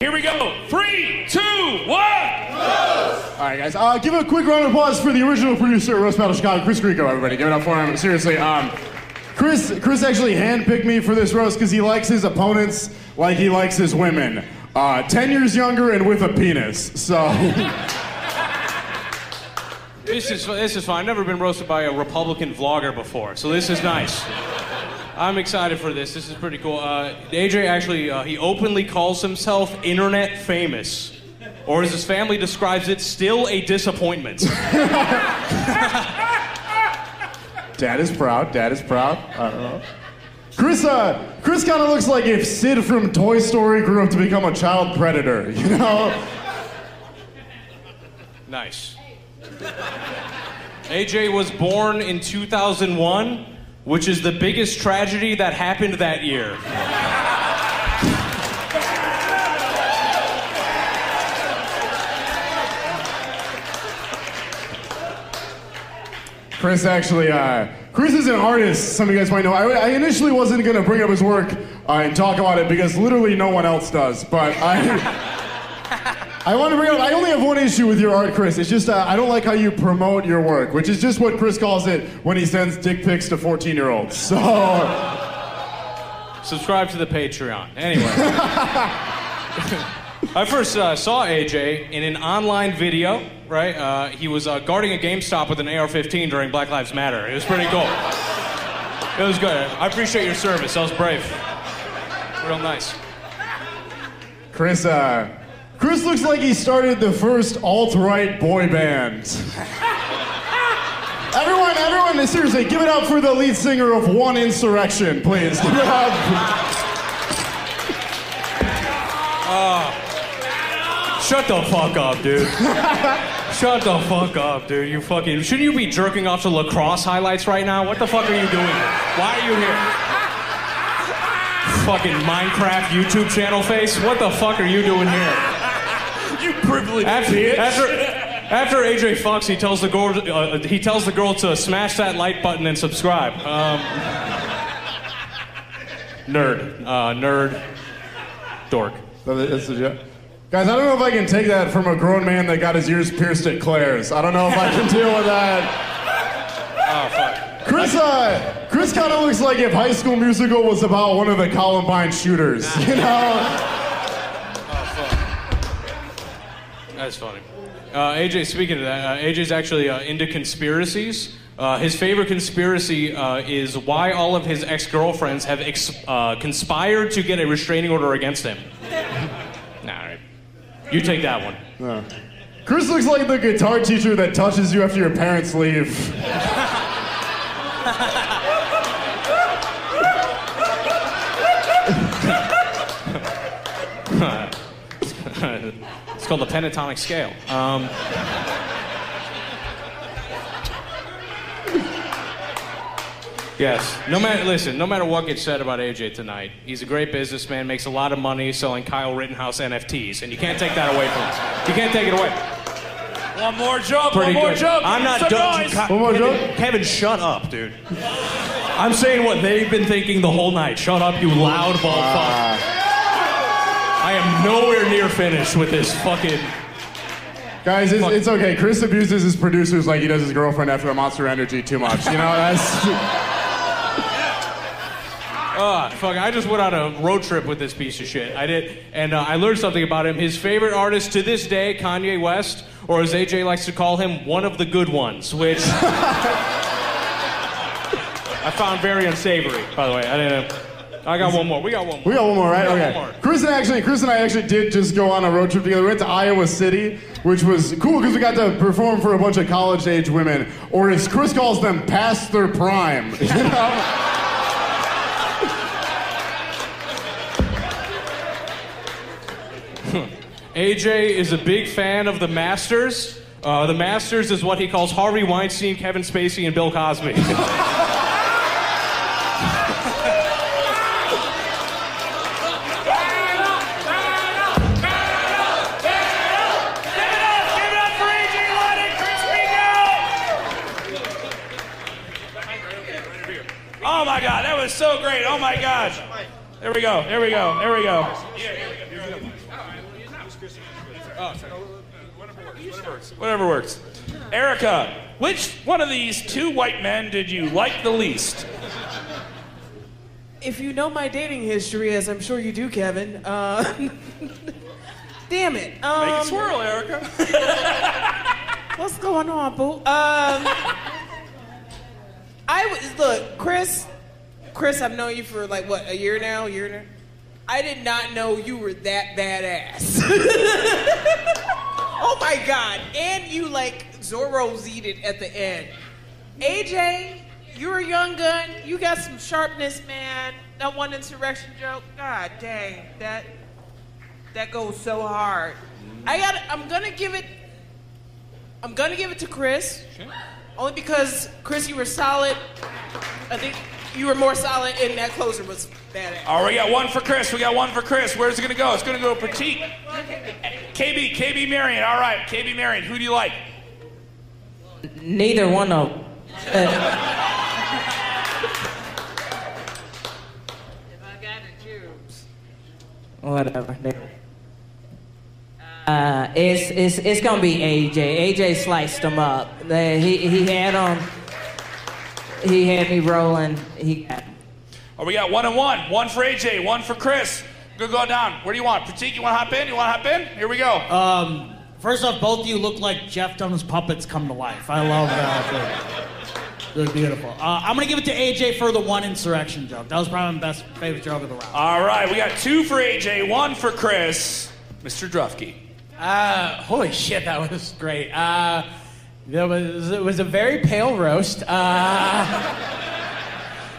Here we go. Three, two, one. All right, guys. Uh, give a quick round of applause for the original producer of Roast Battle Chicago, Chris Grieco. Everybody, give it up for him. Seriously, um, Chris. Chris actually handpicked me for this roast because he likes his opponents like he likes his women. Uh, Ten years younger and with a penis. So. This is this is fine. I've never been roasted by a Republican vlogger before, so this is nice. I'm excited for this. This is pretty cool. Uh, AJ actually uh, he openly calls himself internet famous, or as his family describes it, still a disappointment. Dad is proud. Dad is proud. I don't know. Chris, uh, Chris kind of looks like if Sid from Toy Story grew up to become a child predator. You know. nice. AJ was born in 2001, which is the biggest tragedy that happened that year. Chris actually, uh, Chris is an artist. Some of you guys might know. I, I initially wasn't going to bring up his work uh, and talk about it because literally no one else does. But I. I want to bring up. I only have one issue with your art, Chris. It's just uh, I don't like how you promote your work, which is just what Chris calls it when he sends dick pics to 14-year-olds. So Subscribe to the Patreon. Anyway. I first uh, saw AJ in an online video, right? Uh, he was uh, guarding a GameStop with an AR 15 during Black Lives Matter. It was pretty cool. It was good. I appreciate your service. That was brave. Real nice. Chris, uh, Chris looks like he started the first alt-right boy band. everyone, everyone, seriously, give it up for the lead singer of One Insurrection, please. Give it up. Ah. Shut the fuck up, dude. Shut the fuck up, dude. You fucking. Shouldn't you be jerking off to lacrosse highlights right now? What the fuck are you doing? Why are you here? Fucking Minecraft YouTube channel face? What the fuck are you doing here? You privileged After, bitch. after, after AJ fucks, he tells the girl. Uh, he tells the girl to smash that like button and subscribe. Um, nerd, uh, nerd, dork. That's the joke. Guys, I don't know if I can take that from a grown man that got his ears pierced at Claire's. I don't know if I can deal with that. Oh fuck. Chris, uh, Chris kind of looks like if High School Musical was about one of the Columbine shooters. You know? That's funny. Uh, AJ, speaking of that, uh, AJ's actually uh, into conspiracies. Uh, his favorite conspiracy uh, is why all of his ex girlfriends have ex- uh, conspired to get a restraining order against him. nah, all right. You take that one. Chris looks like the guitar teacher that touches you after your parents leave. it's called the pentatonic scale. Um, yes. No matter listen, no matter what gets said about AJ tonight, he's a great businessman, makes a lot of money selling Kyle Rittenhouse NFTs, and you can't take that away from him. You can't take it away. One more joke. Pretty one more good. joke. I'm not Some done. noise. Ke- One more Kevin, joke? Kevin, shut up, dude. I'm saying what they've been thinking the whole night. Shut up, you loud ball fuck. I am nowhere near finished with this fucking. Guys, it's, it's okay. Chris abuses his producers like he does his girlfriend after the Monster Energy too much. You know, that's. Ah, fuck! I just went on a road trip with this piece of shit. I did, and uh, I learned something about him. His favorite artist to this day, Kanye West, or as AJ likes to call him, one of the good ones, which I found very unsavory. By the way, I didn't. I got one more. We got one more. We got one more, right? We got Okay. one more. Chris and actually, Chris and I actually did just go on a road trip together. We went to Iowa City, which was cool because we got to perform for a bunch of college-age women, or as Chris calls them, past their prime. You know? AJ is a big fan of the Masters. Uh, the Masters is what he calls Harvey Weinstein, Kevin Spacey, and Bill Cosby. Oh my God, that was so great. Oh my gosh. There we go. There we go. There we go. Whatever works. Erica, which one of these two white men did you like the least? If you know my dating history, as I'm sure you do, Kevin, uh, damn it. Um, Make it swirl, Erica. What's going on, boo? Um, I was look, Chris. Chris, I've known you for like what a year now. A year now. I did not know you were that badass. oh my god! And you like Zorro Z'd it at the end. AJ, you're a young gun. You got some sharpness, man. That one insurrection joke. God dang, that that goes so hard. I got. I'm gonna give it. I'm gonna give it to Chris. Only because Chris, you were solid. I think you were more solid, and that closer was badass. All right, we got one for Chris. We got one for Chris. Where's it gonna go? It's gonna go to Pratik. KB, KB Marion. All right, KB Marion. Who do you like? Neither one of them. Whatever. Uh, it's, it's, it's gonna be AJ. AJ sliced them up. He, he had them. He had me rolling. He got 'em. Oh, we got one and one. One for AJ, one for Chris. Good go down. Where do you want? Pratik, you want to hop in? You want to hop in? Here we go. Um, first off, both of you look like Jeff Dunham's puppets come to life. I love that. They're, they're beautiful. Uh, I'm gonna give it to AJ for the one insurrection joke. That was probably my best favorite joke of the round. All right, we got two for AJ, one for Chris. Mr. Drufke. Uh, holy shit, that was great. Uh, there was it was a very pale roast. Uh,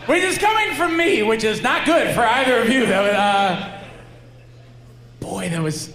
which is coming from me, which is not good for either of you. That was, uh, boy, that was.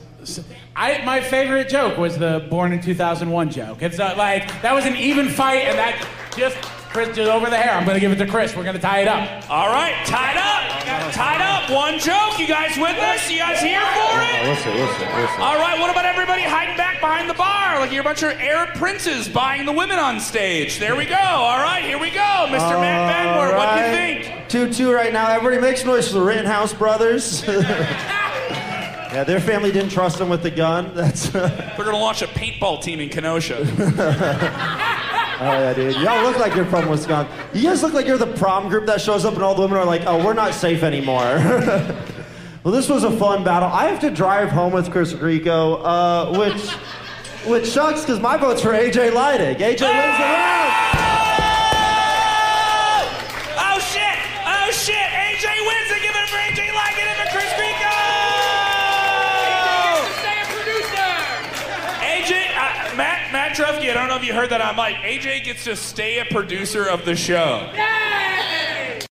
I, my favorite joke was the "Born in 2001" joke. It's not like that was an even fight, and that just Chris just over the hair. I'm gonna give it to Chris. We're gonna tie it up. All right, tied up. Tied up. One joke. You guys with us? You guys here for it? Listen, listen, listen. All right, what about everybody hiding back behind the bar? Like you're a bunch of Arab princes buying the women on stage. There we go. All right, here we go. Mr. Matt Banwart, what do you think? 2 2 right now. Everybody makes noise for the Rittenhouse brothers. yeah, their family didn't trust them with the gun. That's. oh, They're going to launch a paintball team in Kenosha. yeah, dude. Y'all look like you're from Wisconsin. You guys look like you're the prom group that shows up and all the women are like, oh, we're not safe anymore. well, this was a fun battle. I have to drive home with Chris Grieco, uh, which. Which sucks because my vote's for AJ Leidig. AJ wins the round. Know if you heard that on mic. AJ gets to stay a producer of the show.